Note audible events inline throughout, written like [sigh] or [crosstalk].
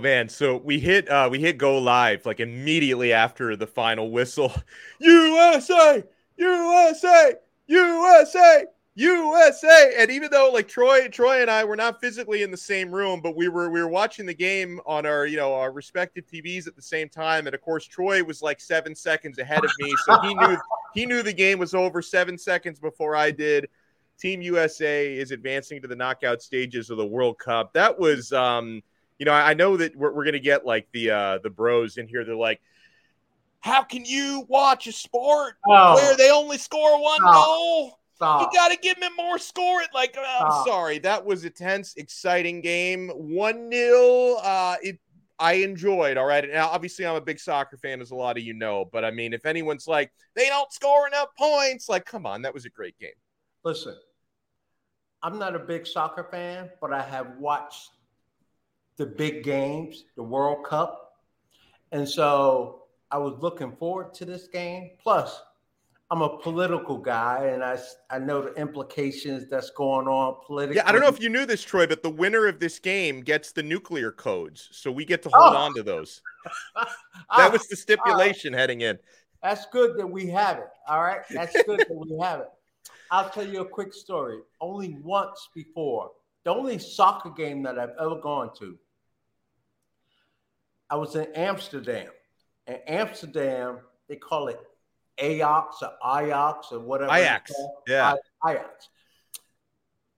Man, so we hit uh we hit go live like immediately after the final whistle. [laughs] USA! USA! USA! USA! And even though like Troy Troy and I were not physically in the same room, but we were we were watching the game on our, you know, our respective TVs at the same time and of course Troy was like 7 seconds ahead of me, so he knew [laughs] he knew the game was over 7 seconds before I did. Team USA is advancing to the knockout stages of the World Cup. That was um you know, I know that we're, we're going to get like the uh, the bros in here. They're like, "How can you watch a sport Oh. where they only score one Stop. goal? Stop. You got to give me more score." It like, uh, I'm sorry, that was a tense, exciting game. One 0 Uh, it I enjoyed. All right, now obviously I'm a big soccer fan, as a lot of you know. But I mean, if anyone's like they don't score enough points, like, come on, that was a great game. Listen, I'm not a big soccer fan, but I have watched the big games, the World Cup. And so I was looking forward to this game. Plus, I'm a political guy and I I know the implications that's going on politically. Yeah, I don't know if you knew this, Troy, but the winner of this game gets the nuclear codes, so we get to hold Oh. on to those. [laughs] That was the stipulation heading in. That's good that we have it. All right. That's [laughs] good that we have it. I'll tell you a quick story. Only once before, the only soccer game that I've ever gone to, I was in Amsterdam. In Amsterdam, they call it Ajax or Ajax or whatever. Ajax, yeah. Ajax.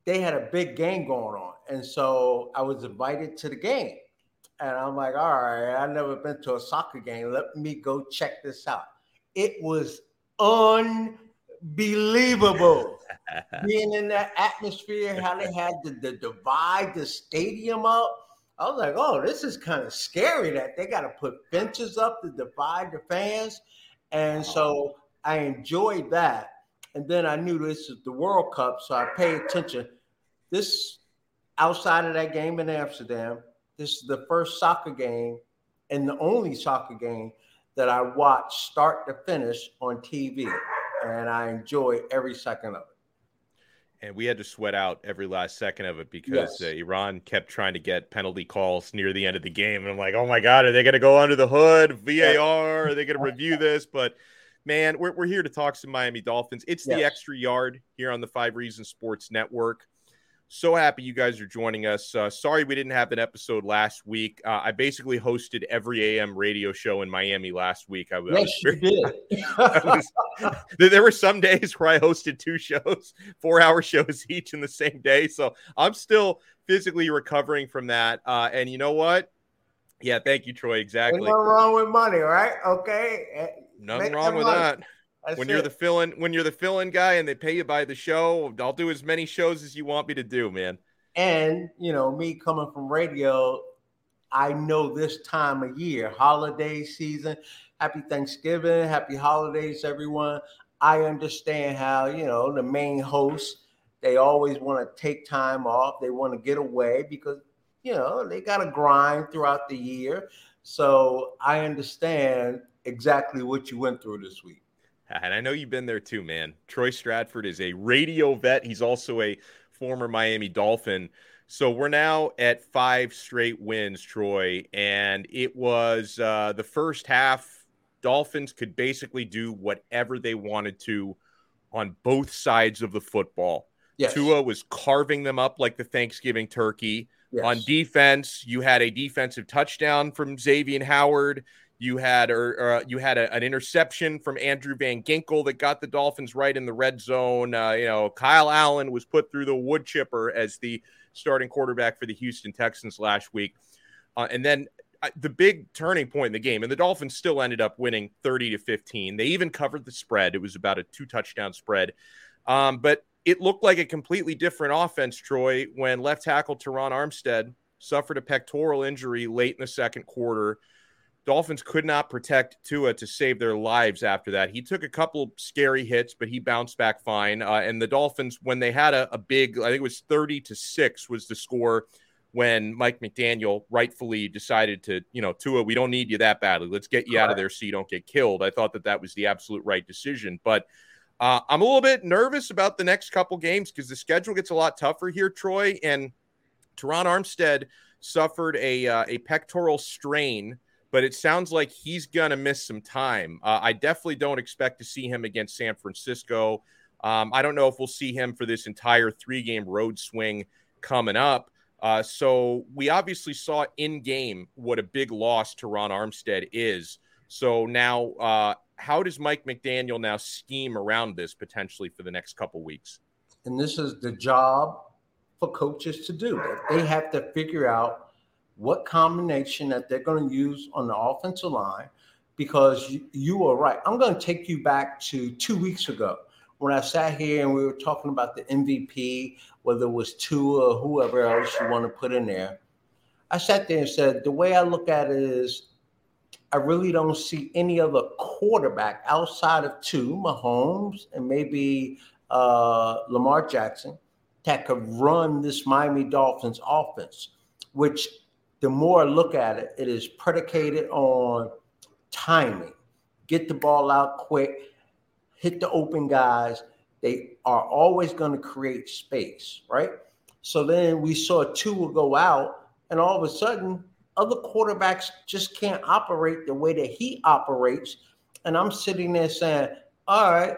They had a big game going on. And so I was invited to the game. And I'm like, all right, I've never been to a soccer game. Let me go check this out. It was unbelievable [laughs] being in that atmosphere, how they had to, to divide the stadium up. I was like, oh, this is kind of scary that they got to put benches up to divide the fans. And uh-huh. so I enjoyed that. And then I knew this is the World Cup, so I paid attention. This outside of that game in Amsterdam, this is the first soccer game and the only soccer game that I watched start to finish on TV. And I enjoy every second of it. And we had to sweat out every last second of it because Yes. uh, Iran kept trying to get penalty calls near the end of the game. And I'm like, oh my God, are they going to go under the hood? VAR? Are they going [laughs] to review this? But man, we're, we're here to talk some Miami Dolphins. It's the extra yard here on the Five Reasons Sports Network. So happy you guys are joining us. Uh, sorry we didn't have an episode last week. Uh, I basically hosted every AM radio show in Miami last week. I, was- [laughs] I was Yes, you did. Was- there were some days where I hosted two shows, four hour [laughs] shows each in the same day. So I'm still physically recovering from that. Uh, and you know what? Yeah, thank you, Troy. Ain't Exactly. nothing wrong with money, right? Okay. Eh, Nothing make wrong with money. that. That's when it. you're the fill-in, when you're the fill-in guy, and they pay you by the show, I'll do as many shows as you want me to do, man. And you know, me coming from radio, I know this time of year, holiday season. Happy Thanksgiving, happy holidays, everyone. I understand how you know the main hosts they always want to take time off. They want to get away because you know they got to grind throughout the year. So I understand exactly what you went through this week. [laughs] And I know you've been there too, man. Troy Stratford is a radio vet. He's also a former Miami Dolphin. So we're now at five straight wins, Troy. And it was uh, the first half, Dolphins could basically do whatever they wanted to on both sides of the football. Yes. Tua was carving them up like the Thanksgiving turkey. Yes. On defense, you had a defensive touchdown from Xavier Howard. You had or, or uh, you had a, an interception from Andrew Van Ginkel that got the Dolphins right in the red zone. Uh, you know, Kyle Allen was put through the wood chipper as the starting quarterback for the Houston Texans last week. Uh, and then uh, the big turning point in the game, and the Dolphins still ended up winning 30 to 15. They even covered the spread. It was about a two touchdown spread. Um, but it looked like a completely different offense, Troy, when left tackle Terron Armstead suffered a pectoral injury late in the second quarter. Dolphins could not protect Tua to save their lives after that. He took a couple scary hits, but he bounced back fine. Uh, and the Dolphins, when they had a, a, big, I think it was 30 to 6 was the score when Mike McDaniel rightfully decided to, you know, Tua, we don't need you that badly. Let's get you out of there so you don't get killed. I thought that that was the absolute right decision. But uh, I'm a little bit nervous about the next couple games because the schedule gets a lot tougher here, Troy. And Terron Armstead suffered a, uh, a pectoral strain but it sounds like he's going to miss some time. Uh, I definitely don't expect to see him against San Francisco. Um, I don't know if we'll see him for this entire three game road swing coming up. Uh, so we obviously saw in game what a big loss to Terron Armstead is. So now, uh, how does Mike McDaniel now scheme around this potentially for the next couple weeks? And this is the job for coaches to do. They have to figure out what combination that they're going to use on the offensive line because you, you are right. I'm going to take you back to Tua weeks ago when I sat here and we were talking about the MVP, whether it was Tua or whoever else you want to put in there. I sat there and said, the way I look at it is I really don't see any other quarterback outside of two, Mahomes and maybe uh, Lamar Jackson, that could run this Miami Dolphins offense, which the more I look at it, it is predicated on timing. Get the ball out quick, hit the open guys. They are always going to create space, right? So then we saw Tua go out, and all of a sudden, other quarterbacks just can't operate the way that he operates. And I'm sitting there saying, all right,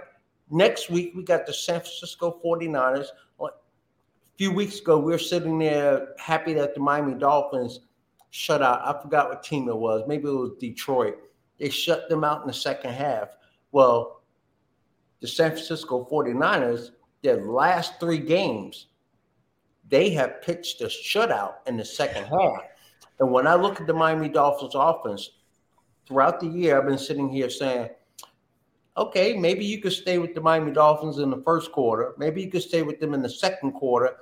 next week we got the San Francisco 49ers. A few weeks ago, we were sitting there happy that the Miami Dolphins – shutout. I forgot what team it was. Maybe it was Detroit. They shut them out in the second half. Well, the San Francisco 49ers, their last three games, they have pitched a shutout in the second half. And when I look at the Miami Dolphins offense throughout the year, I've been sitting here saying, okay, maybe you could stay with the Miami Dolphins in the first quarter. Maybe you could stay with them in the second quarter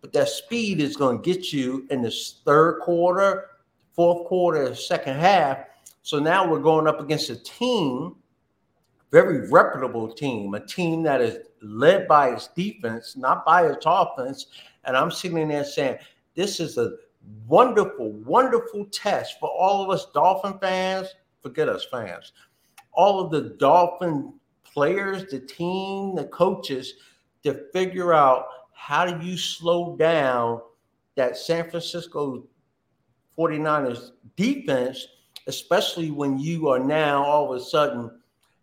but that speed is going to get you in the third quarter, fourth quarter, second half. So now we're going up against a team, very reputable team, a team that is led by its defense, not by its offense. And I'm sitting there saying, this is a wonderful, wonderful test for all of us Dolphin fans. Forget us fans. All of the Dolphin players, the team, the coaches to figure out how do you slow down that San Francisco 49ers defense, especially when you are now all of a sudden,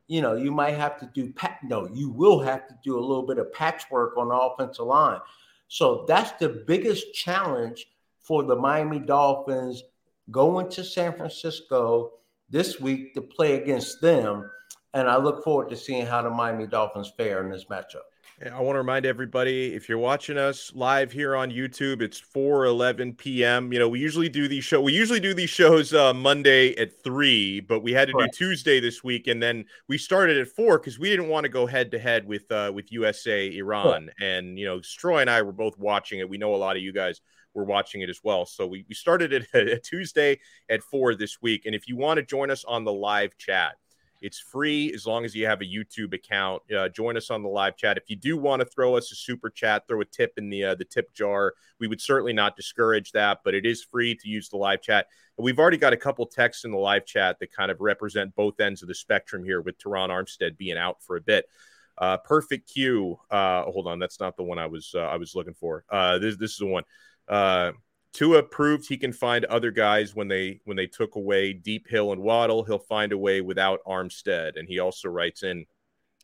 you know, you might have to do pat no, you will have to do a little bit of patchwork on the offensive line. So that's the biggest challenge for the Miami Dolphins going to San Francisco this week to play against them. And I look forward to seeing how the Miami Dolphins fare in this matchup. I want to remind everybody if you're watching us live here on YouTube, it's 4 11 p.m. You know, we usually do these show. We usually do these shows uh, Monday at three, but we had to do Tuesday this week, and then we started at four because we didn't want to go head to head with uh, with USA Iran. And you know, Stroy and I were both watching it. We know a lot of you guys were watching it as well. So we, we started it [laughs] at Tuesday at four this week. And if you want to join us on the live chat, it's free as long as you have a YouTube account. Uh, join us on the live chat. If you do want to throw us a super chat, throw a tip in the uh, the tip jar. We would certainly not discourage that, but it is free to use the live chat. And we've already got a couple texts in the live chat that kind of represent both ends of the spectrum here, with Terron Armstead being out for a bit. Uh, perfect Q. Uh, hold on, that's not the one I was uh, I was looking for. Uh, this this is the one. Tua proved he can find other guys when they when they took away Deep Hill and Waddle. He'll find a way without Armstead. And he also writes in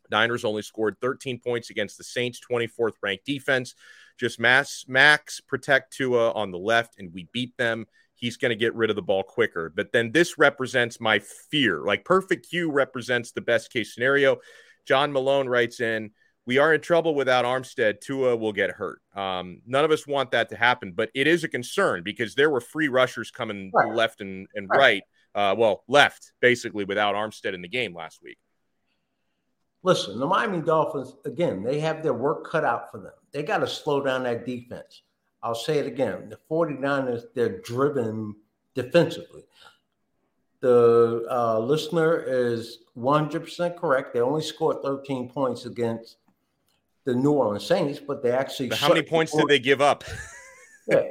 Niners only scored 13 points against the Saints, 24th ranked defense. Just mass max protect Tua on the left, and we beat them. He's going to get rid of the ball quicker. But then this represents my fear. Like perfect Q represents the best case scenario. John Malone writes in we are in trouble without Armstead. Tua will get hurt. Um, none of us want that to happen, but it is a concern because there were free rushers coming right. left and, and right. right. Uh, well, left basically without Armstead in the game last week. Listen, the Miami Dolphins, again, they have their work cut out for them. They got to slow down that defense. I'll say it again. The 49ers, they're driven defensively. The uh, listener is 100% correct. They only scored 13 points against the New Orleans Saints, but they actually. But how many points did they give up? [laughs] yeah,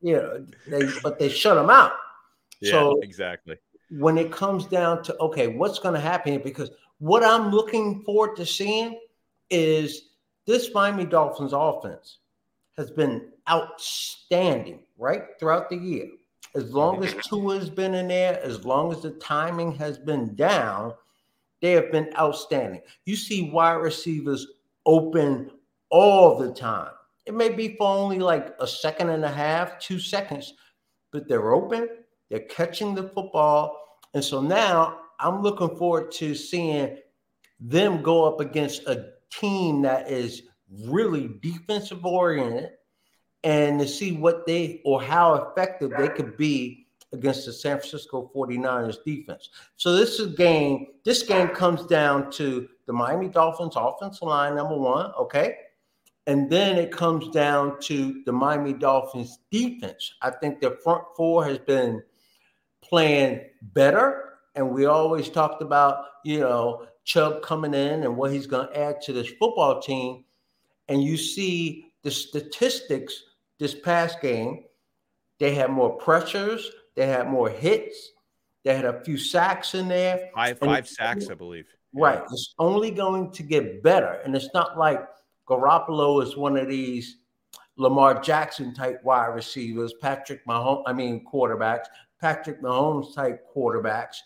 yeah, they but they shut them out. Yeah, so exactly. When it comes down to okay, what's going to happen? Because what I'm looking forward to seeing is this Miami Dolphins offense has been outstanding right throughout the year. As long as Tua has been in there, as long as the timing has been down, they have been outstanding. You see wide receivers open all the time. It may be for only like a second and a half, two seconds, but they're open, they're catching the football. And so now I'm looking forward to seeing them go up against a team that is really defensive oriented and to see what they or how effective they could be against the San Francisco 49ers defense. So this is game, this game comes down to the Miami Dolphins offensive line, number one, okay? And then it comes down to the Miami Dolphins defense. I think the front four has been playing better. And we always talked about, you know, Chubb coming in and what he's going to add to this football team. And you see the statistics this past game. They had more pressures, they had more hits, they had a few sacks in there. Five, five sacks, I believe. Right. It's only going to get better. And it's not like Garoppolo is one of these Lamar Jackson type wide receivers, Patrick Mahomes, I mean, quarterbacks, Patrick Mahomes type quarterbacks.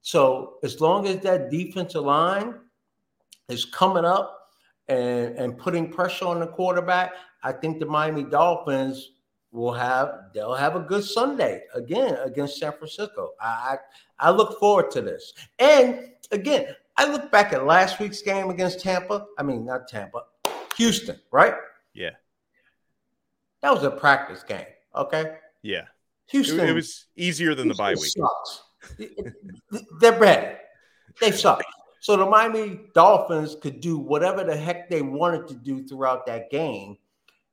So as long as that defensive line is coming up and, and putting pressure on the quarterback, I think the Miami Dolphins will have they'll have a good Sunday again against San Francisco. I I look forward to this. And again, I look back at last week's game against Tampa. I mean, not Tampa, Houston, right? Yeah. That was a practice game. Okay. Yeah. Houston. It, it was easier than Houston the bye week. Sucks. [laughs] They're bad. They suck. So the Miami Dolphins could do whatever the heck they wanted to do throughout that game.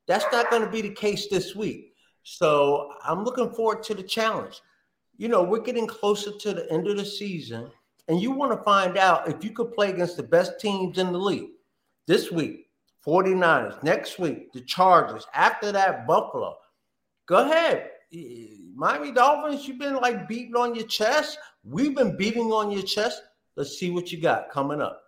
That's not going to be the case this week. So I'm looking forward to the challenge. You know, we're getting closer to the end of the season and you want to find out if you could play against the best teams in the league. This week 49ers. Next week the chargers. After that buffalo. Go ahead. Miami dolphins you've been like beating on your chest. We've been beating on your chest. Let's see what you got coming up.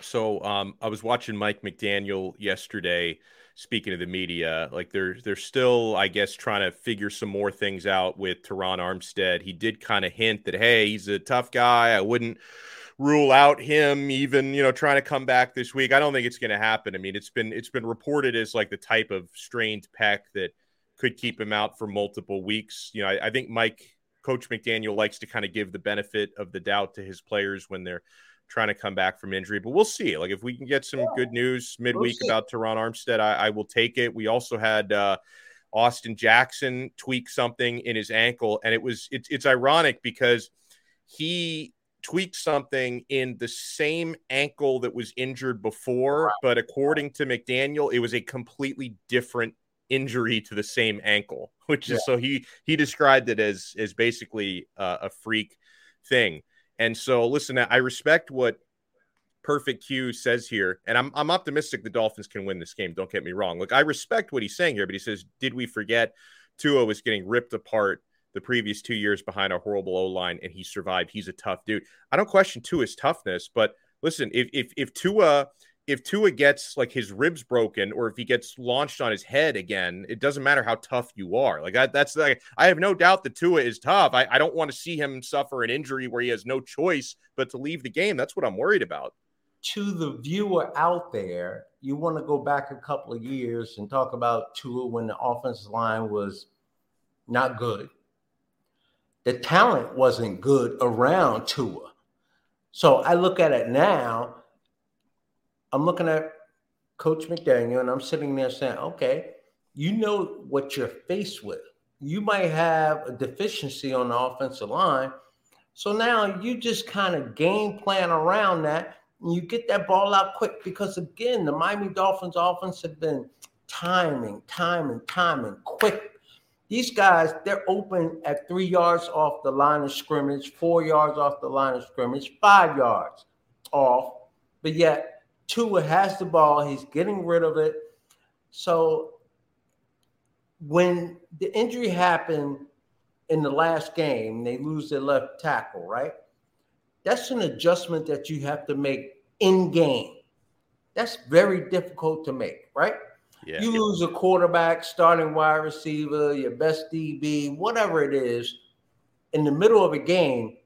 So um, i was watching mike mcdaniel yesterday speaking to the media, like they're they're still, I guess, trying to figure some more things out with Terron Armstead. He did kind of hint that hey, he's a tough guy. I wouldn't rule out him even you know trying to come back this week. I don't think it's going to happen. I mean, it's been it's been reported as like the type of strained pec that could keep him out for multiple weeks. You know, I, I think Mike Coach McDaniel likes to kind of give the benefit of the doubt to his players when they're trying to come back from injury, but we'll see. Like if we can get some yeah. good news midweek we'll about Terron Armstead, I, I, will take it. We also had uh, Austin Jackson tweak something in his ankle, and it was it's it's ironic because he tweaked something in the same ankle that was injured before, but according to McDaniel, it was a completely different injury to the same ankle, [laughs] which is yeah. so he he described it as as basically uh, a freak thing. And so, listen, I respect what Perfect Q says here, and I'm I'm optimistic the Dolphins can win this game. Don't get me wrong. Look, I respect what he's saying here, but he says, "Did we forget Tua was getting ripped apart the previous two years behind a horrible O line, and he survived. He's a tough dude. I don't question Tua's toughness, but listen, if if if Tua if Tua gets like his ribs broken or if he gets launched on his head again, it doesn't matter how tough you are. Like I, that's like I have no doubt that Tua is tough. I, I don't want to see him suffer an injury where he has no choice but to leave the game. That's what I'm worried about. To the viewer out there, you want to go back a couple of years and talk about Tua when the offensive line was not good the talent wasn't good around Tua. So I look at it now. I'm looking at Coach McDaniel, and I'm sitting there saying, okay, you know what you're faced with. You might have a deficiency on the offensive line. So now you just kind of game plan around that and you get that ball out quick because, again, the Miami Dolphins offense have been timing, timing, timing, quick these guys, they're open at three yards off the line of scrimmage, four yards off the line of scrimmage, five yards off. But yet, Tua has the ball. He's getting rid of it. So when the injury happened in the last game, they lose their left tackle, right? That's an adjustment that you have to make in game. That's very difficult to make, right? Yeah. You lose a quarterback, starting wide receiver, your best DB, whatever it is, in the middle of a game,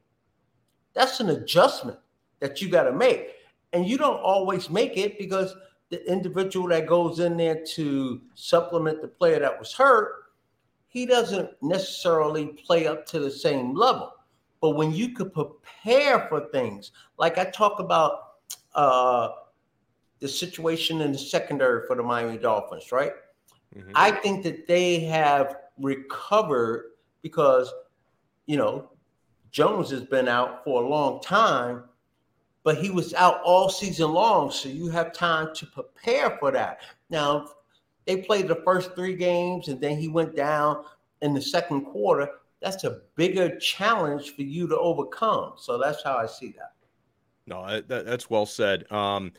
that's an adjustment that you got to make. And you don't always make it because the individual that goes in there to supplement the player that was hurt, he doesn't necessarily play up to the same level. But when you could prepare for things, like I talk about uh, the situation in the secondary for the Miami Dolphins, right? Mm-hmm. I think that they have recovered because, you know, Jones has been out for a long time, but he was out all season long. So you have time to prepare for that. Now, they played the first three games and then he went down in the second quarter. That's a bigger challenge for you to overcome. So that's how I see that. No, that, that's well said. Um,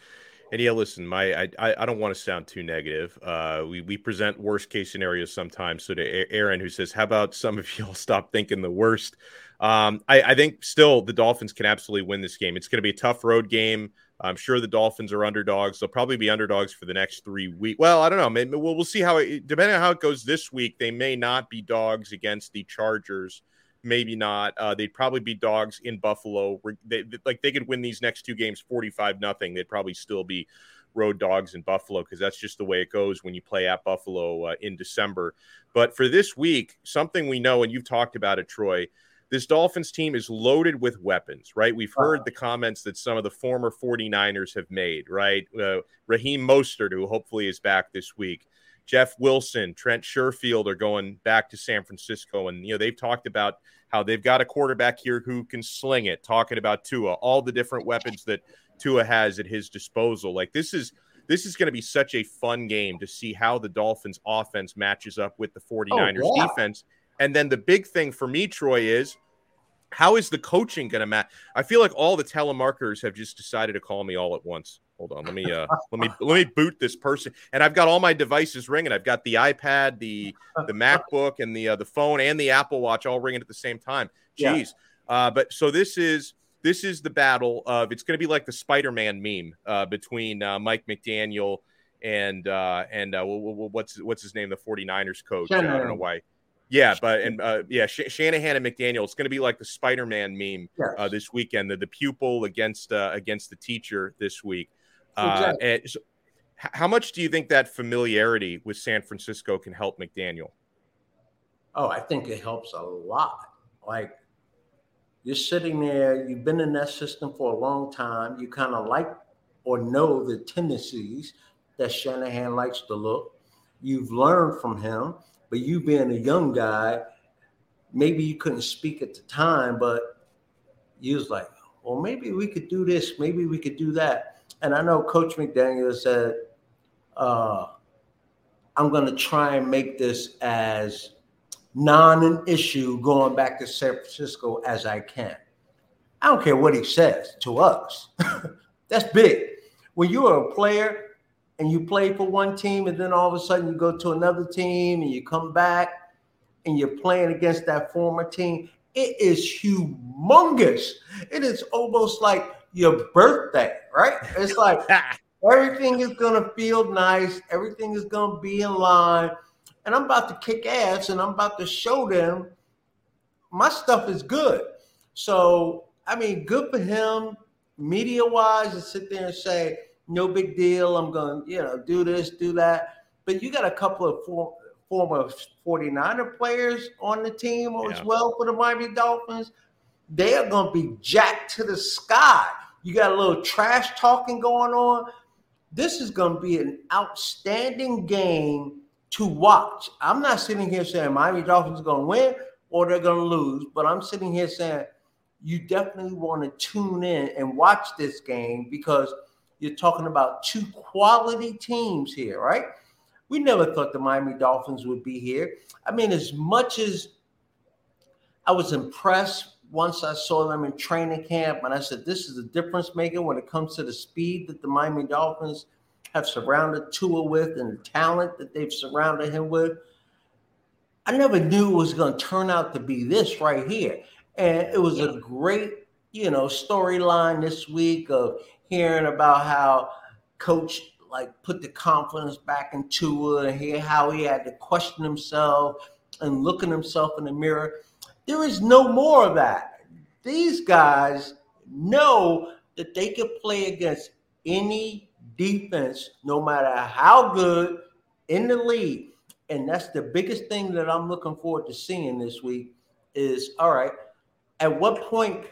and yeah, listen, my I I don't want to sound too negative. Uh, we we present worst case scenarios sometimes. So to Aaron, who says, "How about some of [laughs] y'all stop thinking the worst?" Um, I, I think still the Dolphins can absolutely win this game. It's going to be a tough road game. I'm sure the Dolphins are underdogs. They'll probably be underdogs for the next three weeks. Well, I don't know. Maybe we'll, we'll see how it depending on how it goes this week. They may not be dogs against the Chargers maybe not. Uh, they'd probably be dogs in Buffalo. They, like they could win these next two games 45 nothing. They'd probably still be road dogs in Buffalo because that's just the way it goes when you play at Buffalo uh, in December. But for this week, something we know, and you've talked about it, Troy. This Dolphins team is loaded with weapons, right? We've heard the comments that some of the former 49ers have made, right? Uh, Raheem Mostert, who hopefully is back this week. Jeff Wilson, Trent Sherfield are going back to San Francisco. And, you know, they've talked about how they've got a quarterback here who can sling it, talking about Tua, all the different weapons that Tua has at his disposal. Like this is this is going to be such a fun game to see how the Dolphins offense matches up with the 49ers oh, yeah. defense. And then the big thing for me, Troy, is how is the coaching going to match? I feel like all the telemarketers have just decided to call me all at once. Hold on, let me uh let me let me boot this person. And I've got all my devices ringing. I've got the iPad, the the [laughs] MacBook, and the uh, the phone and the Apple Watch all ringing at the same time. Jeez. Yeah. Uh, but so this is this is the battle of it's going to be like the Spider-Man meme uh, between uh, Mike McDaniel and uh, and uh, what's what's his name, the 49ers coach. I don't know why. Yeah, but and uh, yeah, Sh- Shanahan and McDaniel. It's going to be like the Spider-Man meme yes. uh, this weekend. The, the pupil against uh, against the teacher this week. Uh, exactly. so how much do you think that familiarity with San Francisco can help McDaniel? Oh, I think it helps a lot. Like, You're sitting there, you've been in that system for a long time. You kind of like or know the tendencies that Shanahan likes to look. You've learned from him, but you being a young guy, maybe you couldn't speak at the time, but you was like, well, maybe we could do this, maybe we could do that. And I know Coach McDaniel said, uh, I'm going to try and make this as non an issue going back to San Francisco as I can. I don't care what he says to us. [laughs] That's big. When you are a player and you play for one team and then all of a sudden you go to another team and you come back and you're playing against that former team, it is humongous. It is almost like your birthday, right? It's like [laughs] everything is going to feel nice, everything is going to be in line and I'm about to kick ass and I'm about to show them my stuff is good. So, I mean, good for him, media wise, to sit there and say, no big deal. I'm going to, you know, do this, do that. But you got a couple of for, former 49er players on the team yeah. as well for the Miami Dolphins. They are going to be jacked to the sky. You got a little trash talking going on. This is going to be an outstanding game to watch. I'm not sitting here saying Miami Dolphins are going to win or they're going to lose, but I'm sitting here saying you definitely want to tune in and watch this game because you're talking about two quality teams here, right? We never thought the Miami Dolphins would be here. I mean, as much as I was impressed once I saw them in training camp, and I said, this is a difference maker when it comes to the speed that the Miami Dolphins – have surrounded Tua with and the talent that they've surrounded him with. I never knew it was going to turn out to be this right here. And it was a great, you know, storyline this week of hearing about how coach like put the confidence back into Tua and hear how he had to question himself and look at himself in the mirror. There is no more of that. These guys know that they can play against any defense, no matter how good in the league. And that's the biggest thing that I'm looking forward to seeing this week is all right, at what point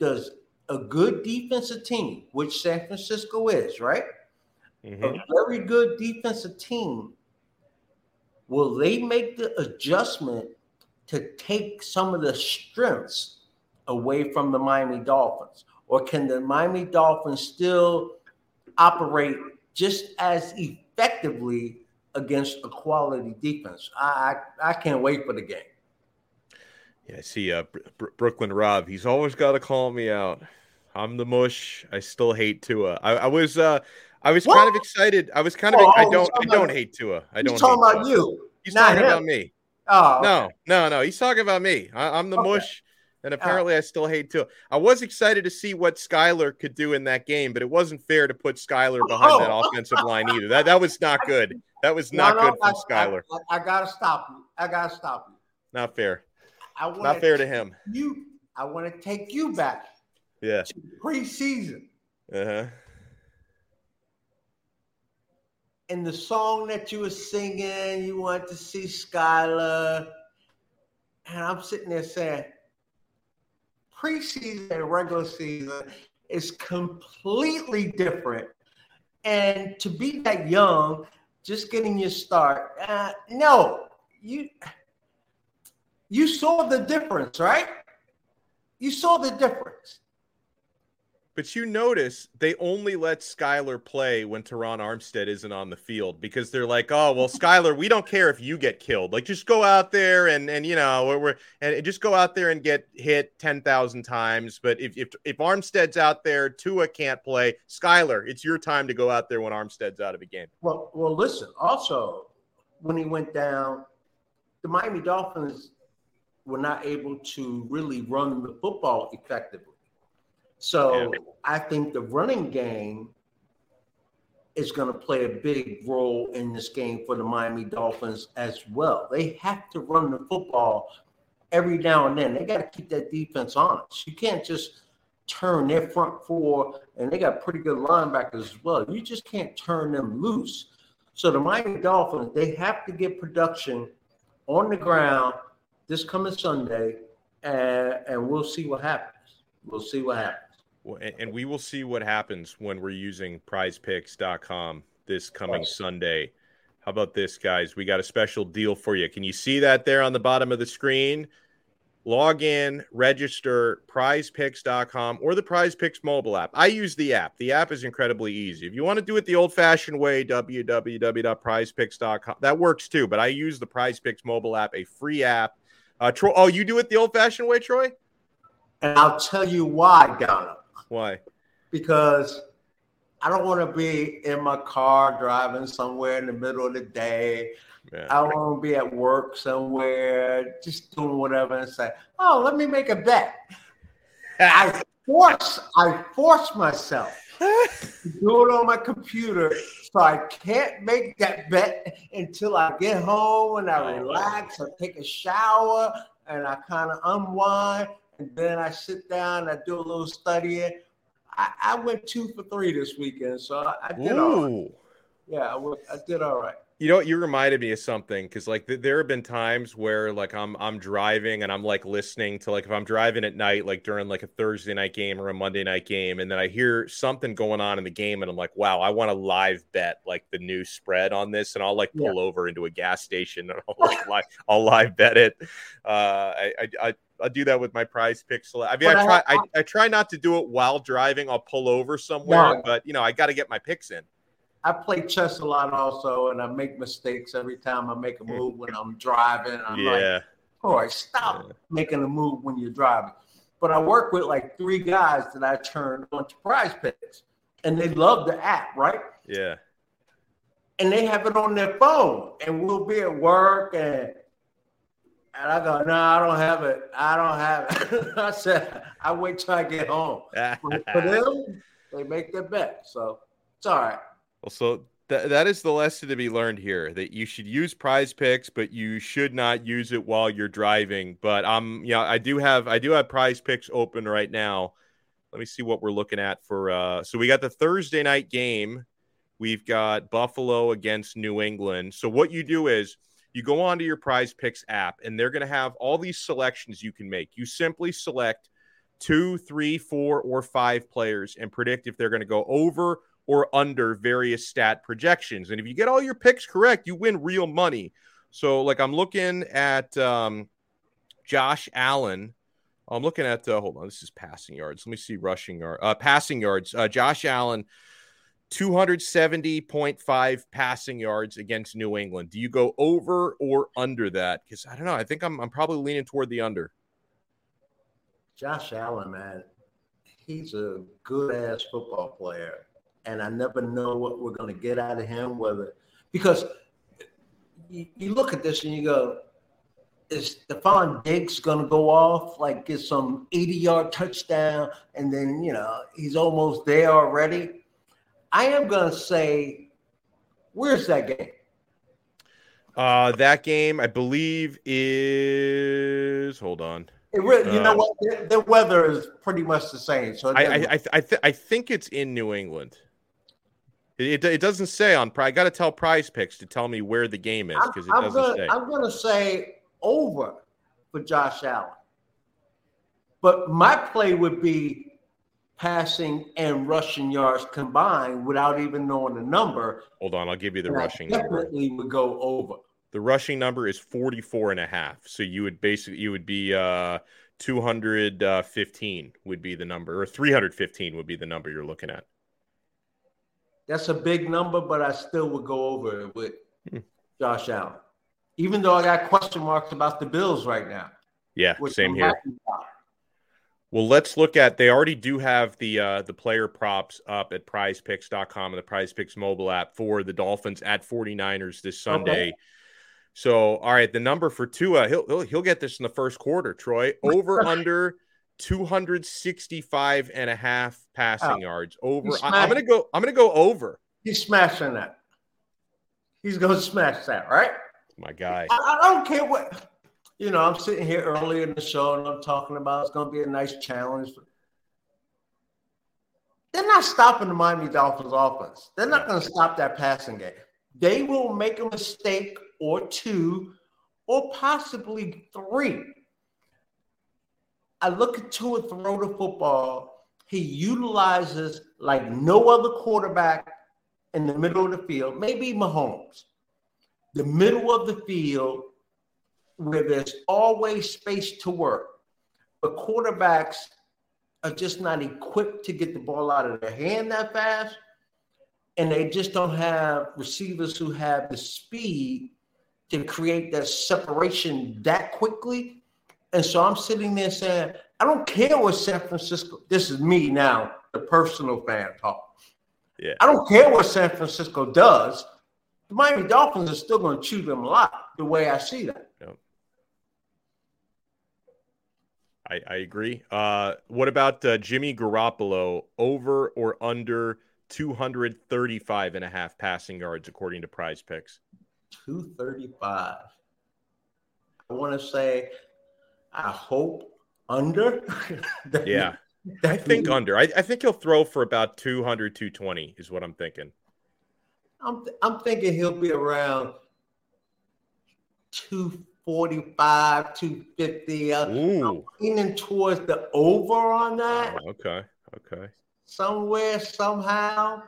does a good defensive team, which San Francisco is, right? Mm-hmm. A very good defensive team, will they make the adjustment to take some of the strengths away from the Miami Dolphins? Or can the Miami Dolphins still operate just as effectively against a quality defense. I I, I can't wait for the game. Yeah, I see uh, Br- Brooklyn Rob. He's always got to call me out. I'm the mush. I still hate Tua. I, I was uh I was what? kind of excited. I was kind of. Oh, I don't. I don't hate Tua. I don't. He's talking about Tua. you. He's talking him. about me. Oh no, no, no. He's talking about me. I, am the okay. mush. And apparently, I still hate Tua. I was excited to see what Skylar could do in that game, but it wasn't fair to put Skylar behind oh. that offensive line either. That that was not [laughs] good. That was not no, no, good from I, Skylar. I, I, gotta stop you. I gotta stop you. Not fair. not fair to him. You. I want to take you back. Yeah. preseason. Uh huh. And the song that you were singing, you want to see Skylar, and I'm sitting there saying preseason and regular season is completely different. And to be that young, just getting your start, uh, no, you you saw the difference, right? You saw the difference. But you notice they only let Skylar play when Terron Armstead isn't on the field because they're like, oh well, [laughs] Skylar, we don't care if you get killed. Like just go out there and and you know we're, we're and just go out there and get hit ten thousand times. But if if if Armstead's out there, Tua can't play. Skylar, it's your time to go out there when Armstead's out of a game. Well, well, listen. Also, when he went down, the Miami Dolphins were not able to really run the football effectively. So yeah. I think the running game is going to play a big role in this game for the Miami Dolphins as well. They have to run the football every now and then. They got to keep that defense honest. You can't just turn their front four, and they got pretty good linebackers as well. You just can't turn them loose. So the Miami Dolphins, they have to get production on the ground this coming Sunday and and we'll see what happens. We'll see what happens. Well, and, and we will see what happens when we're using prizepicks.com this coming Yes. Sunday. How about this, guys? We got a special deal for you. Can you see that there on the bottom of the screen? Log in, register prizepicks.com or the prizepicks mobile app. I use the app. The app is incredibly easy. If you want to do it the old fashioned way, www.prizepicks.com, that works too. But I use the prizepicks mobile app, a free app. Uh, Troy, oh, you do it the old fashioned way, Troy? And I'll tell you why, Donna. Why? because I don't want to be in my car driving somewhere in the middle of the day. Yeah. I want to be at work somewhere, just doing whatever, and say, "Oh, let me make a bet." I force, I force myself to do it on my computer, so I can't make that bet until I get home and I oh, relax, I take a shower, and I kind of unwind, and then I sit down, and I do a little studying. I, I went two for three this weekend, so I, I did all right. Yeah, I, went- I did all right. You know, you reminded me of something because, like, th- there have been times where, like, I'm I'm driving and I'm like listening to, like, if I'm driving at night, like during like a Thursday night game or a Monday night game, and then I hear something going on in the game, and I'm like, wow, I want to live bet like the new spread on this, and I'll like pull over into a gas station and [laughs] I'll like, live, I'll live bet it. Uh, I, I I I do that with my Prize picks. I mean, I I- try I, I try not to do it while driving. I'll pull over somewhere, No. but you know, I got to get my picks in. I play chess a lot also, and I make mistakes every time I make a mm. move when I'm driving. I'm like, yeah. all right, stop Yeah. making a move when you're driving. But I work with like three guys that I turn on to prize picks, and they love the app, right? Yeah. And they have it on their phone, and we'll be at work, and and I go, no, I don't have it. I don't have it. [laughs] I said, I wait till I get home. For for [laughs] them, they make their bet, so it's all right. Well, so th- that is the lesson to be learned here that you should use prize picks, but you should not use it while you're driving. But um, yeah, I do have I do have prize picks open right now. Let me see what we're looking at for uh so we got the Thursday night game. We've got Buffalo against New England. So what you do is you go onto your prize picks app and they're going to have all these selections you can make. You simply select two, three, four, or five players and predict if they're going to go over or under various stat projections. And if you get all your picks correct, you win real money. So, like, I'm looking at um, Josh Allen. I'm looking at, uh, hold on, this is passing yards. Let me see rushing yard, uh, passing yards. Uh, Josh Allen, 270.5 passing yards against New England. Do you go over or under that? Because I don't know. I think I'm, I'm probably leaning toward the under. Josh Allen, man, he's a good ass football player, and I never know what we're going to get out of him. Whether because you, you look at this and you go, is Stefon Diggs going to go off like get some 80 yard touchdown, and then you know he's almost there already? I am going to say, where's that game? Uh, that game, I believe, is hold on. It really, you know Uh, what? The, the weather is pretty much the same. So I I I, th- I, th- I think it's in New England. It, it, doesn't say on. I got to tell Prize Picks to tell me where the game is because it I'm doesn't gonna, say. I'm gonna say over for Josh Allen. But my play would be passing and rushing yards combined without even knowing the number. Hold on, I'll give you the I rushing number. definitely would go over. The rushing number is 44 and a half. So you would basically you would be uh 215 would be the number or 315 would be the number you're looking at. That's a big number, but I still would go over it with Hmm. Josh Allen. Even though I got question marks about the Bills right now. Yeah, same I'm here. Well, let's look at they already do have the uh the player props up at prizepicks.com and the prize picks mobile app for the Dolphins at 49ers this Sunday. So, all right, the number for Tua, he'll, he'll he'll get this in the first quarter, Troy. [laughs] Over under 265 and a half passing Oh. yards. Over I, I'm going to go I'm going to go over. He's smashing that. He's gonna smash that, right? My guy. I, I don't care what you know. I'm sitting here early in the show and I'm talking about it's going to be a nice challenge. They're not stopping the Miami Dolphins offense. They're not going to stop that passing game. They will make a mistake or two, or possibly three. I look at Tua throw the football. He utilizes like no other quarterback in the middle of the field, maybe Mahomes. The middle of the field where there's always space to work. But quarterbacks are just not equipped to get the ball out of their hand that fast. And they just don't have receivers who have the speed to create that separation that quickly. And so I'm sitting there saying, I don't care what San Francisco, this is me now, the personal fan talk. Yeah. I don't care what San Francisco does. The Miami Dolphins are still going to chew them a lot, the way I see that. I, I agree. Uh, what about uh, Jimmy Garoppolo over or under 235 and a half passing yards, according to prize picks? 235. I want to say, I hope under. [laughs] yeah. I think under. I, I, think he'll throw for about 200, 220 is what I'm thinking. I'm, th- I'm thinking he'll be around 245, 250. Uh, leaning towards the over on that. Oh, okay. Okay. Somewhere, somehow.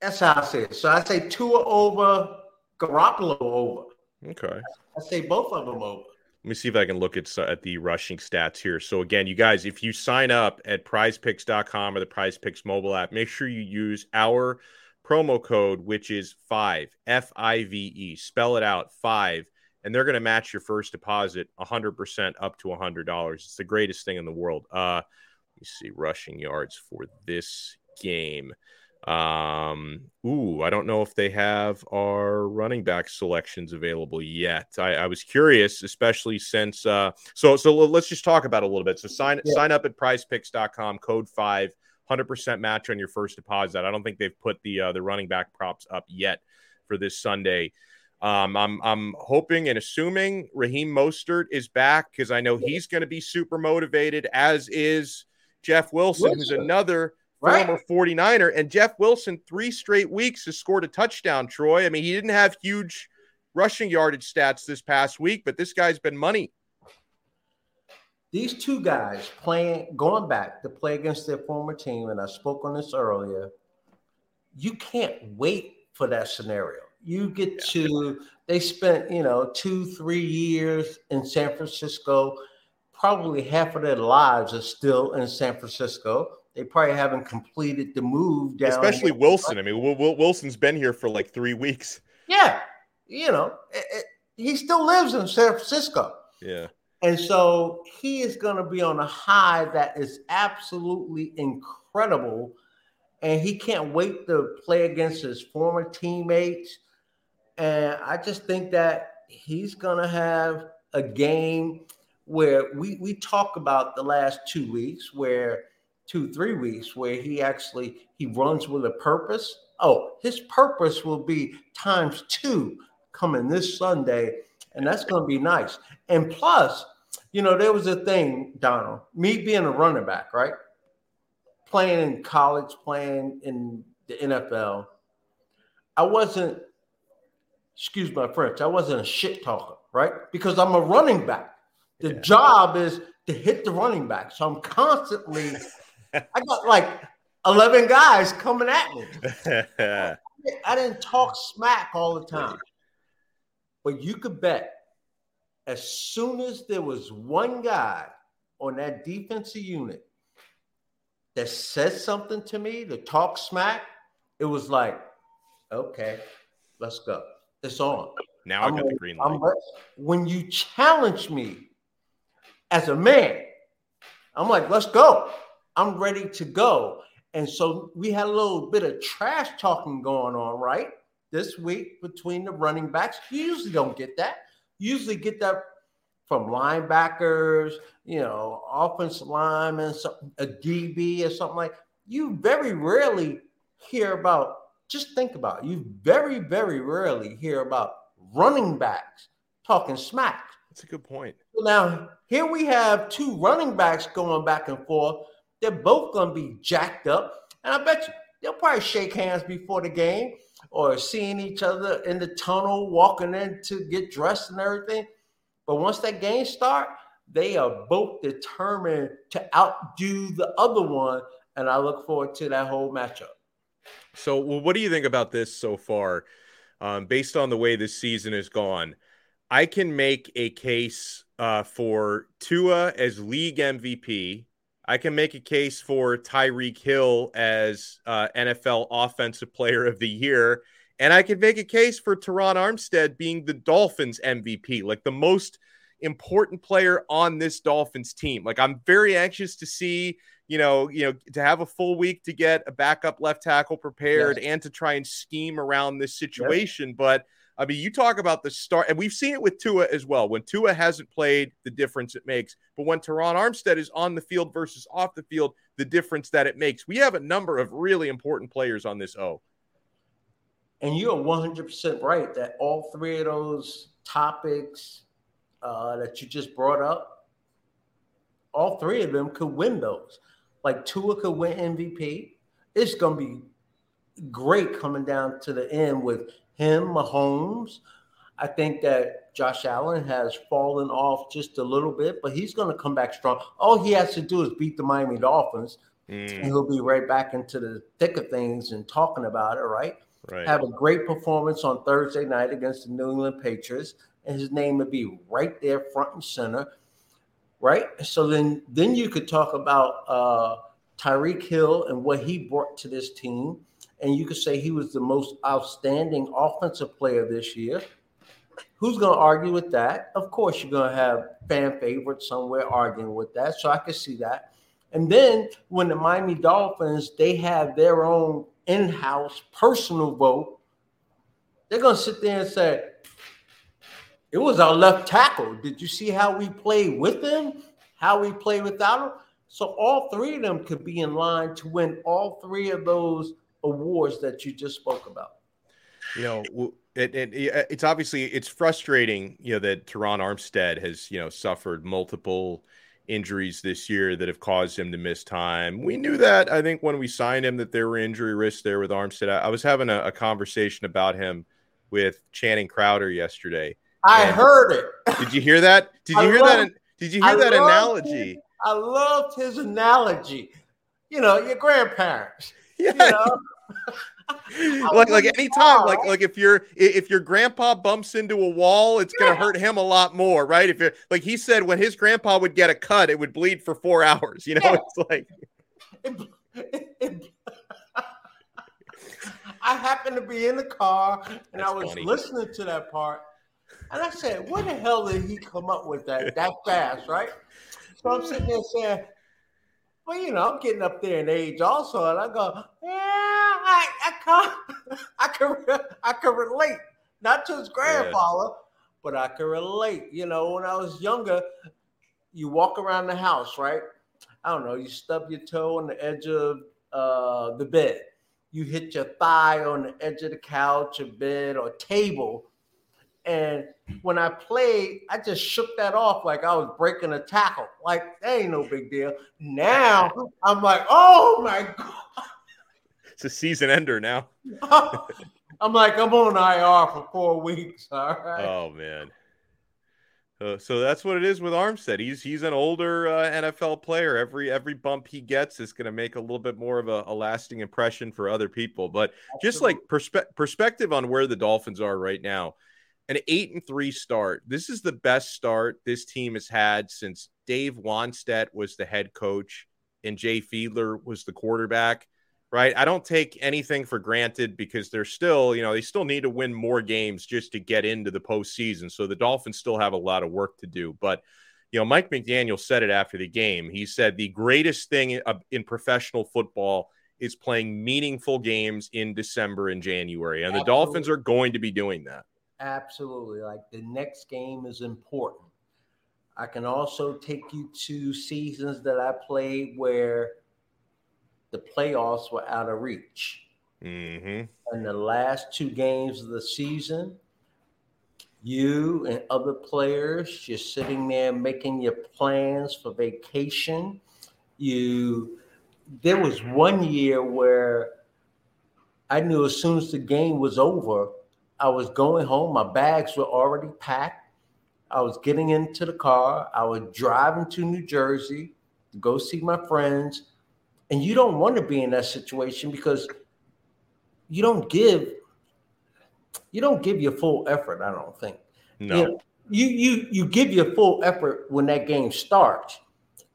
That's how I say it. So I say two over, Garoppolo over. Okay. I say both of them over. Let me see if I can look at, at the rushing stats here. So, again, you guys, if you sign up at prizepicks.com or the prizepicks mobile app, make sure you use our promo code, which is five, F I V E. Spell it out, five, and they're going to match your first deposit 100% up to $100. It's the greatest thing in the world. Uh, let me see, rushing yards for this game. Um, ooh, I don't know if they have our running back selections available yet. I, I was curious, especially since uh so so let's just talk about a little bit. So sign yeah. sign up at prizepicks.com, code five, 100% match on your first deposit. I don't think they've put the uh, the running back props up yet for this Sunday. Um, I'm I'm hoping and assuming Raheem Mostert is back because I know he's going to be super motivated, as is Jeff Wilson, Wilson. who's another right. former 49er. And Jeff Wilson, three straight weeks, has scored a touchdown, Troy. I mean, he didn't have huge rushing yardage stats this past week, but this guy's been money. These two guys playing, going back to play against their former team, and I spoke on this earlier. You can't wait for that scenario. You get yeah. to, they spent, you know, two, three years in San Francisco. Probably half of their lives are still in San Francisco they probably haven't completed the move down. Especially Wilson. I mean, Wilson's been here for like three weeks. Yeah, you know, it, it, he still lives in San Francisco. Yeah, and so he is going to be on a high that is absolutely incredible, and he can't wait to play against his former teammates. And I just think that he's going to have a game where we we talk about the last two weeks where two, three weeks where he actually he runs with a purpose. Oh, his purpose will be times two coming this Sunday, and that's going to be nice. And plus, you know, there was a thing, Donald, me being a running back, right? Playing in college, playing in the NFL, I wasn't, excuse my French, I wasn't a shit talker, right? Because I'm a running back. The yeah. job is to hit the running back. So I'm constantly I got like 11 guys coming at me. [laughs] I didn't talk smack all the time. But you could bet as soon as there was one guy on that defensive unit that said something to me to talk smack, it was like, okay, let's go. It's on. Now i'm got the green light. when you challenge me as a man, I'm like, let's go. I'm ready to go. And so we had a little bit of trash talking going on, right? This week between the running backs. You usually don't get that. Usually get that from linebackers, you know, offensive linemen, a DB or something like. You very rarely hear about. Just think about it. You very, very rarely hear about running backs talking smack. That's a good point. Now here we have two running backs going back and forth they're both going to be jacked up. And I bet you they'll probably shake hands before the game or seeing each other in the tunnel, walking in to get dressed and everything. But once that game start, They are both determined to outdo the other one, and I look forward to that whole matchup. So, well, what do you think about this so far? Um, based on the way this season has gone, I can make a case uh, for Tua as league MVP. I can make a case for Tyreek Hill as uh, NFL Offensive Player of the Year. And I can make a case for Terron Armstead being the Dolphins MVP, like the most important player on this Dolphins team. Like I'm very anxious to see, you know, you know, to have a full week to get a backup left tackle prepared yes. and to try and scheme around this situation. Yes. But I mean, you talk about the start, and we've seen it with Tua as well. When Tua hasn't played, the difference it makes. But when Terron Armstead is on the field versus off the field, the difference that it makes. We have a number of really important players on this O. And you're 100% right that all three of those topics uh, that you just brought up, all three of them could win those. Like Tua could win MVP. It's going to be great coming down to the end with him, Mahomes. I think that Josh Allen has fallen off just a little bit, but he's going to come back strong. All he has to do is beat the Miami Dolphins, mm. and he'll be right back into the thick of things and talking about it, right? Right. Have a great performance on Thursday night against the New England Patriots, and his name would be right there, front and center, right? So then, then you could talk about uh, Tyreek Hill and what he brought to this team and you could say he was the most outstanding offensive player this year. Who's going to argue with that? Of course, you're going to have fan favorites somewhere arguing with that. So I can see that. And then when the Miami Dolphins, they have their own in-house personal vote, they're going to sit there and say, it was our left tackle. Did you see how we played with him? How we played without him? So all three of them could be in line to win all three of those awards that you just spoke about? You know, it, it, it's obviously it's frustrating, you know, that Terron Armstead has you know suffered multiple injuries this year that have caused him to miss time. We knew that I think when we signed him that there were injury risks there with Armstead. I, I was having a, a, conversation about him with Channing Crowder yesterday. I heard it. Did you hear that? [laughs] Did you I hear that? Did you hear I that analogy? His, I loved his analogy. You know, your grandparents. [laughs] Yeah. You know? [laughs] like like anytime like like if your if your grandpa bumps into a wall it's gonna hurt him a lot more right? If you're like he said when his grandpa would get a cut it would bleed for four hours you know? Yeah. it's like i happened to be in the car and That's i was funny. listening to that part and i said what the hell did he come up with that that fast right? So i'm sitting there saying well, you know, I'm getting up there in age also, and I go, yeah, I, I can [laughs] I can, I can relate, not to his grandfather, yeah. but I can relate. You know, when I was younger, you walk around the house, right? I don't know, you stub your toe on the edge of uh, the bed, you hit your thigh on the edge of the couch or bed or table, and when I played, I just shook that off like I was breaking a tackle. Like, that ain't no big deal. Now I'm like, oh my God. [laughs] It's a season ender now. [laughs] I'm like, I'm on IR for four weeks. All right. Oh, man. Uh, so that's what it is with Armstead. He's he's an older uh, NFL player. Every every bump he gets is going to make a little bit more of a, a, lasting impression for other people. But Absolutely. just like perspe- perspective on where the Dolphins are right now, an eight and three start. This is the best start this team has had since Dave Wannstedt was the head coach and Jay Fiedler was the quarterback. Right. I don't take anything for granted because they're still, you know, they still need to win more games just to get into the postseason. So the Dolphins still have a lot of work to do. But, you know, Mike McDaniel said it after the game. He said the greatest thing in professional football is playing meaningful games in December and January. And Absolutely. the Dolphins are going to be doing that. Absolutely. Like the next game is important. I can also take you to seasons that I played where the playoffs were out of reach. Mm-hmm. And the last two games of the season, you and other players, you're sitting there making your plans for vacation. You, there was one year where I knew as soon as the game was over, I was going home. My bags were already packed. I was getting into the car. I was driving to New Jersey to go see my friends. And you don't want to be in that situation because you don't give you don't give your full effort, I don't think. No. You, know, you you you give your full effort when that game starts,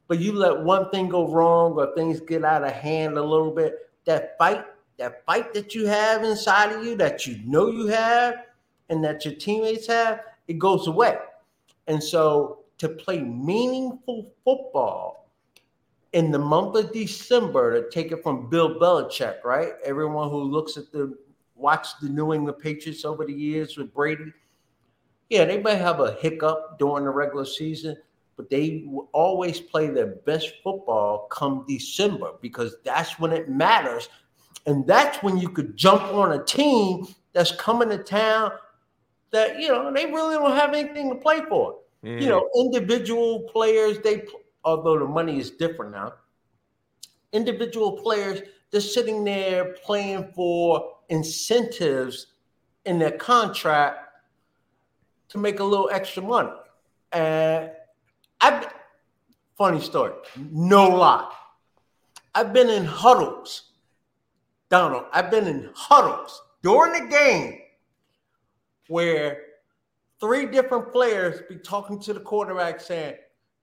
but you let one thing go wrong or things get out of hand a little bit. That fight, that fight that you have inside of you, that you know you have, and that your teammates have, it goes away. And so to play meaningful football in the month of December, to take it from Bill Belichick, right? Everyone who looks at the watched the New England Patriots over the years with Brady, yeah, they may have a hiccup during the regular season, but they always play their best football come December because that's when it matters. And that's when you could jump on a team that's coming to town that, you know, they really don't have anything to play for. Mm. You know, individual players, they, although the money is different now, individual players, they're sitting there playing for incentives in their contract to make a little extra money. And I, funny story, no lie. I've been in huddles, Donald. I've been in huddles during the game where three different players be talking to the quarterback saying,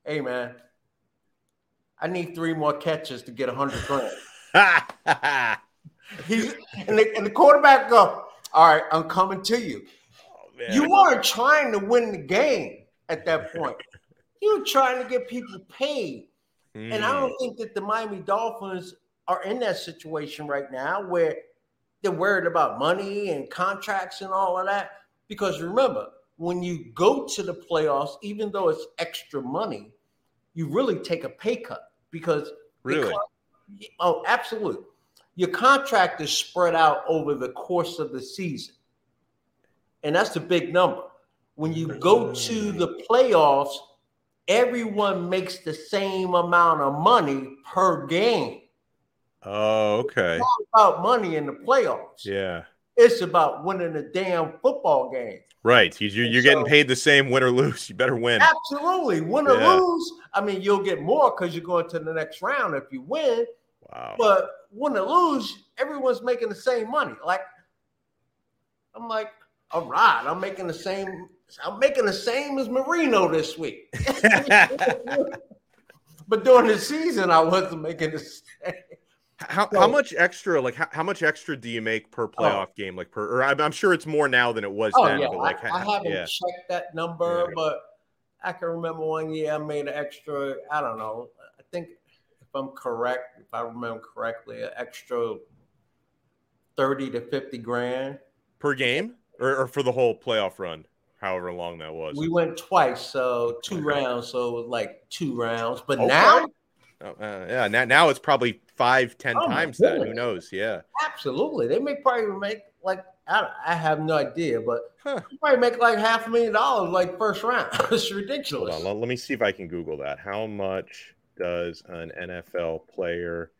"Hey, man, I need three more catches to get a hundred grand." [laughs] He's and the, and the quarterback go, all right, I'm coming to you. Oh, you weren't trying to win the game at that [laughs] point. you were trying to get people paid. Mm. And I don't hmm. think that the Miami Dolphins are in that situation right now where they're worried about money and contracts and all of that. Because remember, when you go to the playoffs, even though it's extra money, you really take a pay cut because really, oh, absolutely your contract is spread out over the course of the season. And that's a big number. When you go to the playoffs, everyone makes the same amount of money per game. Oh, okay. It's about money in the playoffs. Yeah. It's about winning a damn football game. Right. You're, you're so, getting paid the same win or lose. You better win. Absolutely. Win or lose. I mean, you'll get more because you're going to the next round if you win. Wow. But win or lose, everyone's making the same money. Like, I'm like, all right, I'm making the same. I'm making the same as Marino this week. [laughs] [laughs] but during the season, I wasn't making the same. How, so, how much extra like how, how much extra do you make per oh. playoff oh, game like per or I'm, I'm, sure it's more now than it was oh, then yeah. but like I, I haven't yeah. checked that number yeah. but I can remember one year I made an extra I don't know I think if I'm correct, if I remember correctly, an extra 30 to 50 grand per game or, or for the whole playoff run, however long that was. We went twice, so two rounds, so it was like two rounds. But okay. now, oh, uh, yeah, now, now it's probably five, ten oh times that. Who knows? Yeah, absolutely. They may probably make like I, I have no idea, but huh. probably make like half a million dollars like first round. [laughs] it's ridiculous. On, let me see if I can Google that. How much does an NFL player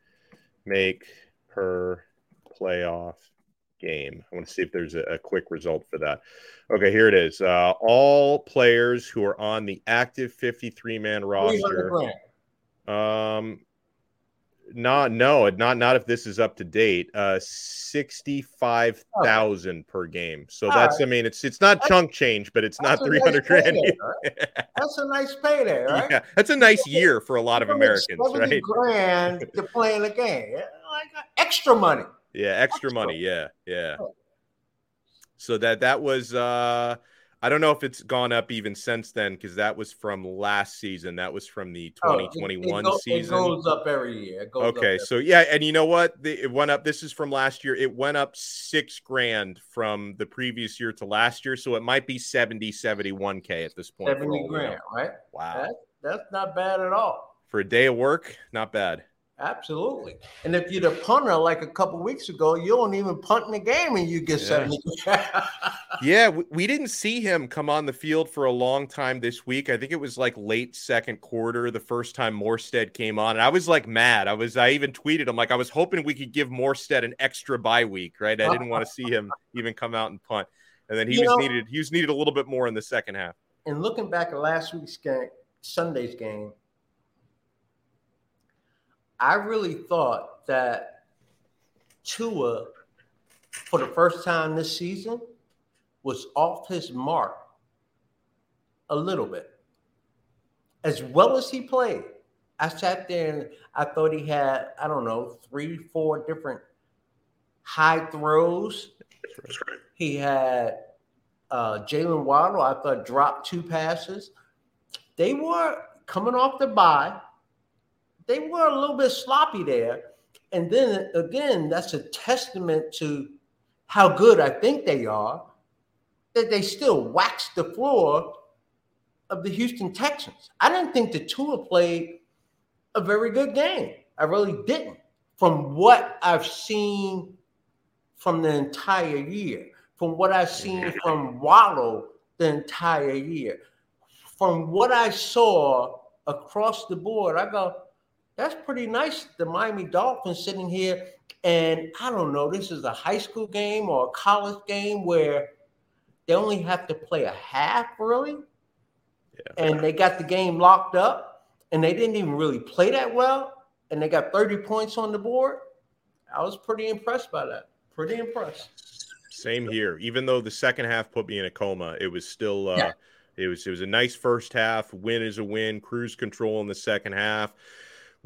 make per playoff game? I want to see if there's a, a quick result for that. Okay, here it is. Uh, all players who are on the active 53 man roster. Um, not no, not not if this is up to date. Uh, sixty five thousand oh. per game. So All that's right. I mean it's it's not that's, chunk change, but it's not three hundred [laughs] nice grand. Right? that's a nice payday, right? Yeah, that's a nice year for a lot of Americans, right? Grand to [laughs] play in the game, like extra money. Yeah, extra, extra. money. Yeah, yeah. So that that was uh I don't know if it's gone up even since then because that was from last season. That was from the 2021 oh, it, it season. It goes up every year. okay, so yeah, and you know what? The, it went up. This is from last year. It went up six grand from the previous year to last year. So it might be 70, 71K at this point. 70 grand, right? Wow. That, that's not bad at all. For a day of work, not bad. Absolutely. And if you're the punter like a couple weeks ago, you don't even punt in the game and you get yeah. [laughs] 70. yeah, we, we, didn't see him come on the field for a long time this week. I think it was like late second quarter, the first time Morstead came on. And I was like mad. I was I even tweeted him like I was hoping we could give Morstead an extra bye week, right? I didn't want to see him [laughs] even come out and punt. And then he you was know, needed he was needed a little bit more in the second half. and looking back at last week's game, Sunday's game, I really thought that Tua, for the first time this season, was off his mark a little bit. As well as he played, I sat there and I thought he had, I don't know, three, four different high throws. He had uh, Jaylen Waddle, I thought, dropped two passes. They were coming off the bye. They were a little bit sloppy there. And then again, that's a testament to how good I think they are that they still waxed the floor of the Houston Texans. I didn't think the Tua played a very good game. I really didn't. From what I've seen from the entire year, from what I've seen from Wallow the entire year, from what I saw across the board, I go, that's pretty nice. The Miami Dolphins sitting here, and I don't know, this is a high school game or a college game where they only have to play a half, really. Yeah. And they got the game locked up, and they didn't even really play that well, and they got 30 points on the board. I was pretty impressed by that. Pretty impressed. Same here. Even though the second half put me in a coma, it was still uh, yeah. it was it was a nice first half. Win is a win. Cruise control in the second half.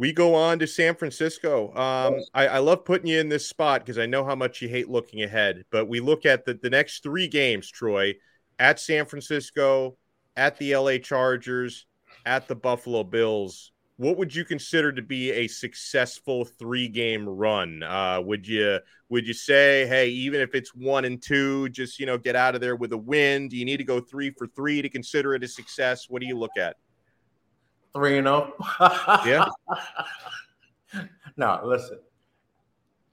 We go on to San Francisco. Um, I, I, love putting you in this spot because I know how much you hate looking ahead. But we look at the, the next three games, Troy, at San Francisco, at the LA Chargers, at the Buffalo Bills what would you consider to be a successful three game run? Uh, would you would you say, hey, even if it's one and two, just you know, get out of there with a win? Do you need to go three for three to consider it a success? What do you look at? Three and zero. Oh? yeah. [laughs] no, listen.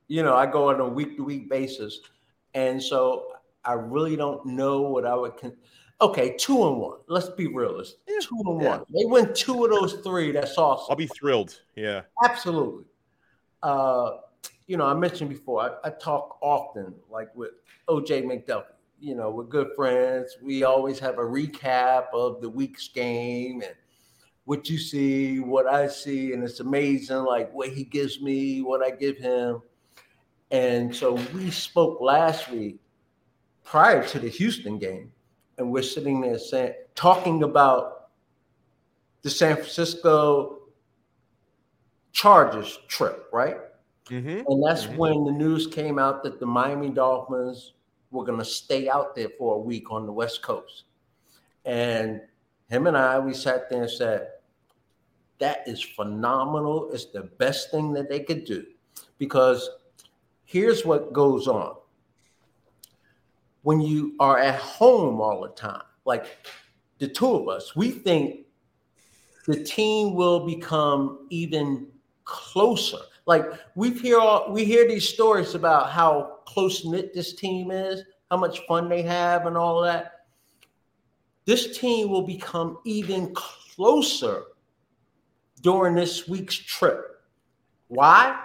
You know, I go on a week to week basis, and so I really don't know what I would. Con- Okay, two and one. Let's be realistic. Yeah. Two and yeah. one. They win two of those three. That's awesome. I'll be thrilled. Yeah. Absolutely. Uh, you know, I mentioned before, I, I talk often, like with OJ McDuffie. You know, we're good friends. We always have a recap of the week's game and what you see, what I see, and it's amazing, like what he gives me, what I give him. And so we spoke last week prior to the Houston game and we're sitting there saying, talking about the San Francisco Chargers trip, right? Mm-hmm. And that's mm-hmm. when the news came out that the Miami Dolphins were going to stay out there for a week on the West Coast. And him and I, we sat there and said, that is phenomenal. It's the best thing that they could do because here's what goes on when you are at home all the time, like the two of us, we think the team will become even closer. Like we hear all, we hear these stories about how close knit this team is, how much fun they have, and all that. This team will become even closer during this week's trip. Why?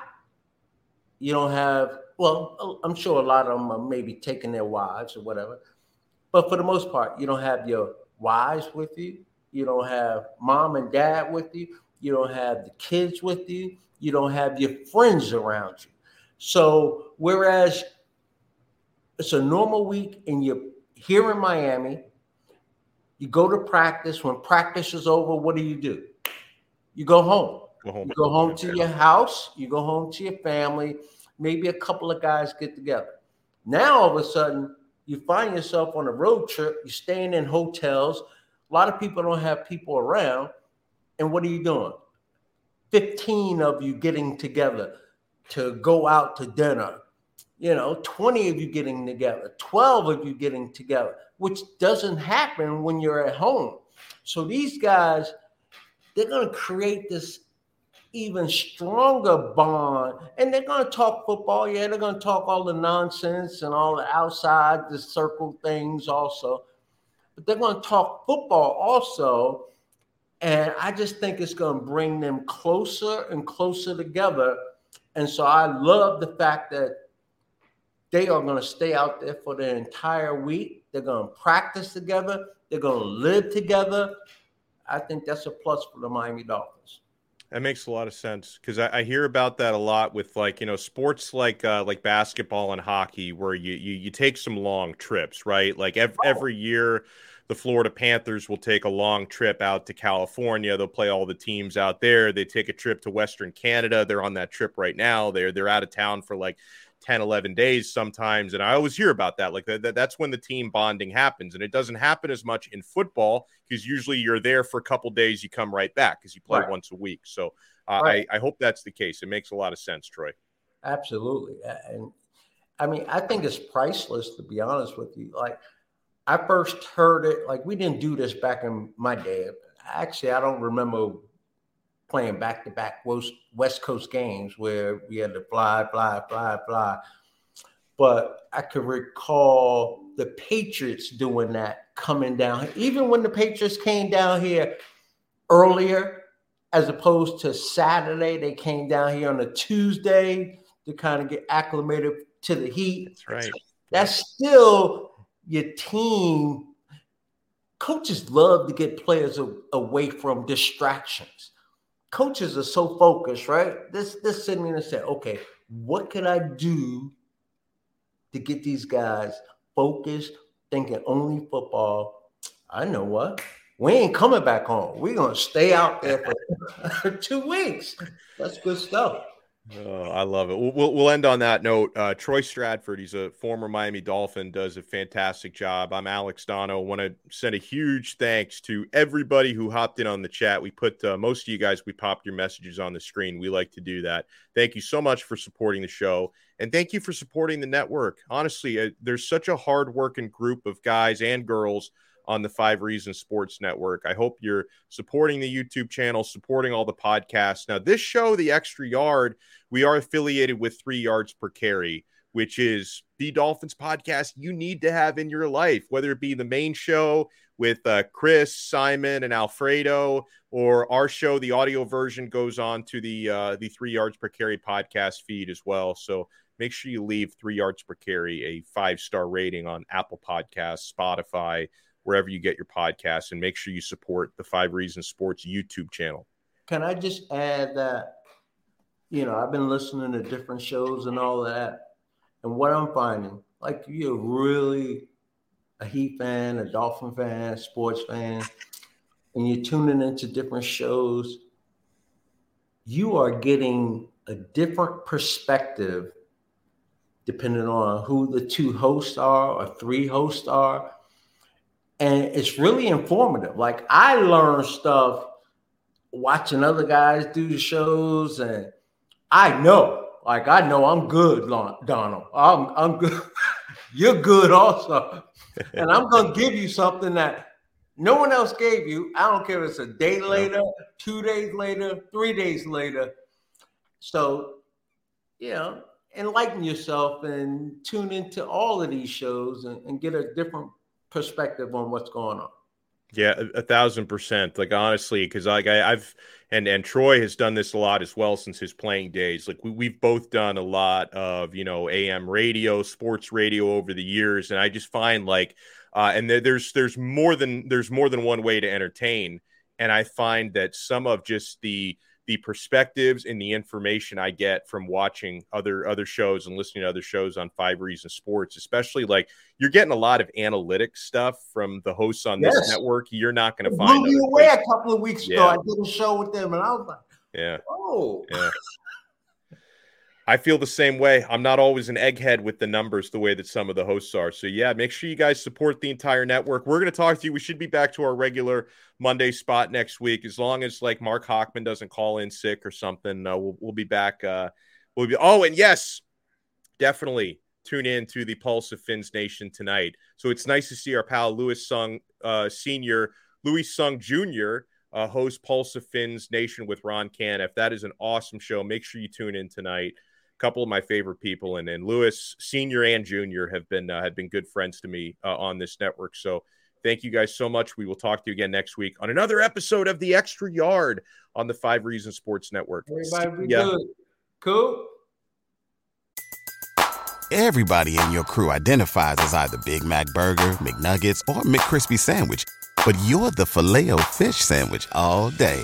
You don't have well, I'm sure a lot of them are maybe taking their wives or whatever. But for the most part, you don't have your wives with you. You don't have mom and dad with you. You don't have the kids with you. You don't have your friends around you. So, whereas it's a normal week and you're here in Miami, you go to practice. When practice is over, what do you do? You go home. Go home. You go home to your house. You go home to your family maybe a couple of guys get together. Now all of a sudden, you find yourself on a road trip, you're staying in hotels. A lot of people don't have people around. And what are you doing? 15 of you getting together to go out to dinner. You know, 20 of you getting together, 12 of you getting together, which doesn't happen when you're at home. So these guys, they're going to create this even stronger bond. And they're going to talk football. Yeah, they're going to talk all the nonsense and all the outside the circle things also. But they're going to talk football also. And I just think it's going to bring them closer and closer together. And so I love the fact that They are going to stay out there for the entire week. They're going to practice together. They're going to live together. I think that's a plus for the Miami Dolphins. That makes a lot of sense because I, I, hear about that a lot with like you know sports like uh, like basketball and hockey where you, you you take some long trips, right? Like every, every year, the Florida Panthers will take a long trip out to California. They'll play all the teams out there. They take a trip to Western Canada. They're on that trip right now. They're they're out of town for like 10 11 days sometimes and i always hear about that like that, that's when the team bonding happens and it doesn't happen as much in football because usually you're there for a couple days you come right back because you play right. once a week so uh, right. I, I hope that's the case it makes a lot of sense troy absolutely and i mean i think it's priceless to be honest with you like i first heard it like we didn't do this back in my day actually i don't remember playing back to back West Coast games where we had to fly, fly, fly, fly. But I could recall the Patriots doing that coming down. Even when the Patriots came down here earlier, as opposed to Saturday, they came down here on a Tuesday to kind of get acclimated to the heat. That's right. That's still your team. Coaches love to get players away from distractions coaches are so focused, right? This this sitting there and say, okay, what can I do to get these guys focused, thinking only football? I know what. We ain't coming back home. We're gonna stay out there for [laughs] two weeks. That's good stuff. Oh, I love it. We'll, we'll end on that note. Uh, Troy Stradford, he's a former Miami Dolphin, does a fantastic job. I'm Alex Donno. Want to send a huge thanks to everybody who hopped in on the chat. We put uh, most of you guys, we popped your messages on the screen. We like to do that. Thank you so much for supporting the show. And thank you for supporting the network. Honestly, uh, there's such a hardworking group of guys and girls on the Five Reasons Sports Network. I hope you're supporting the YouTube channel, supporting all the podcasts. Now, this show, The Extra Yard, we are affiliated with Three Yards Per Carry, which is the Dolphins podcast you need to have in your life, whether it be the main show with uh, Chris, Simon, and Alfredo, or our show. The audio version goes on to the uh, the Three Yards Per Carry podcast feed as well. So make sure you leave Three Yards Per Carry a five star rating on Apple Podcasts, Spotify, wherever you get your podcasts, and make sure you support the Five Reasons Sports YouTube channel. Can I just add that, you know, I've been listening to different shows and all that, and what I'm finding, like you're really a Heat fan, a Dolphin fan, sports fan, and you're tuning into different shows, you are getting a different perspective depending on who the two hosts are or three hosts are and it's really informative. Like I learn stuff watching other guys do the shows, and I know, like I know I'm good, Donald. I'm I'm good. [laughs] You're good also, [laughs] and I'm gonna give you something that no one else gave you. I don't care if it's a day later, two days later, three days later. So, you know, enlighten yourself and tune into all of these shows and, and get a different perspective on what's going on. Yeah, a, a thousand percent. Like honestly, because like I, have and and Troy has done this a lot as well since his playing days. Like we, we've both done a lot of you know AM radio, sports radio over the years, and I just find like, uh, and there's there's more than there's more than one way to entertain, and I find that some of just the the perspectives and the information I get from watching other other shows and listening to other shows on Five Reasons Sports, especially like you're getting a lot of analytic stuff from the hosts on yes. this network. You're not going to find. Blew me away a couple of weeks yeah. ago. I did a show with them, and I was like, "Yeah, oh, yeah." I feel the same way. I'm not always an egghead with the numbers the way that some of the hosts are. So, yeah, make sure you guys support the entire network. We're going to talk to you. We should be back to our regular Monday spot next week, as long as like Mark Hockman doesn't call in sick or something. Uh, we'll, we'll be back. Uh, we'll be. Oh, and yes, definitely tune in to the Pulse of Finns Nation tonight. So it's nice to see our pal Lewis Sung uh, Senior, Louis Sung Junior. Uh, host Pulse of Finns Nation with Ron Caniff. That is an awesome show. Make sure you tune in tonight couple of my favorite people, and and Lewis Senior and Junior have been uh, have been good friends to me uh, on this network. So thank you guys so much. We will talk to you again next week on another episode of the Extra Yard on the Five Reasons Sports Network. Everybody be good. Cool. Everybody in your crew identifies as either Big Mac Burger, McNuggets, or McCrispy Sandwich. But you're the Filet-O-Fish Sandwich all day.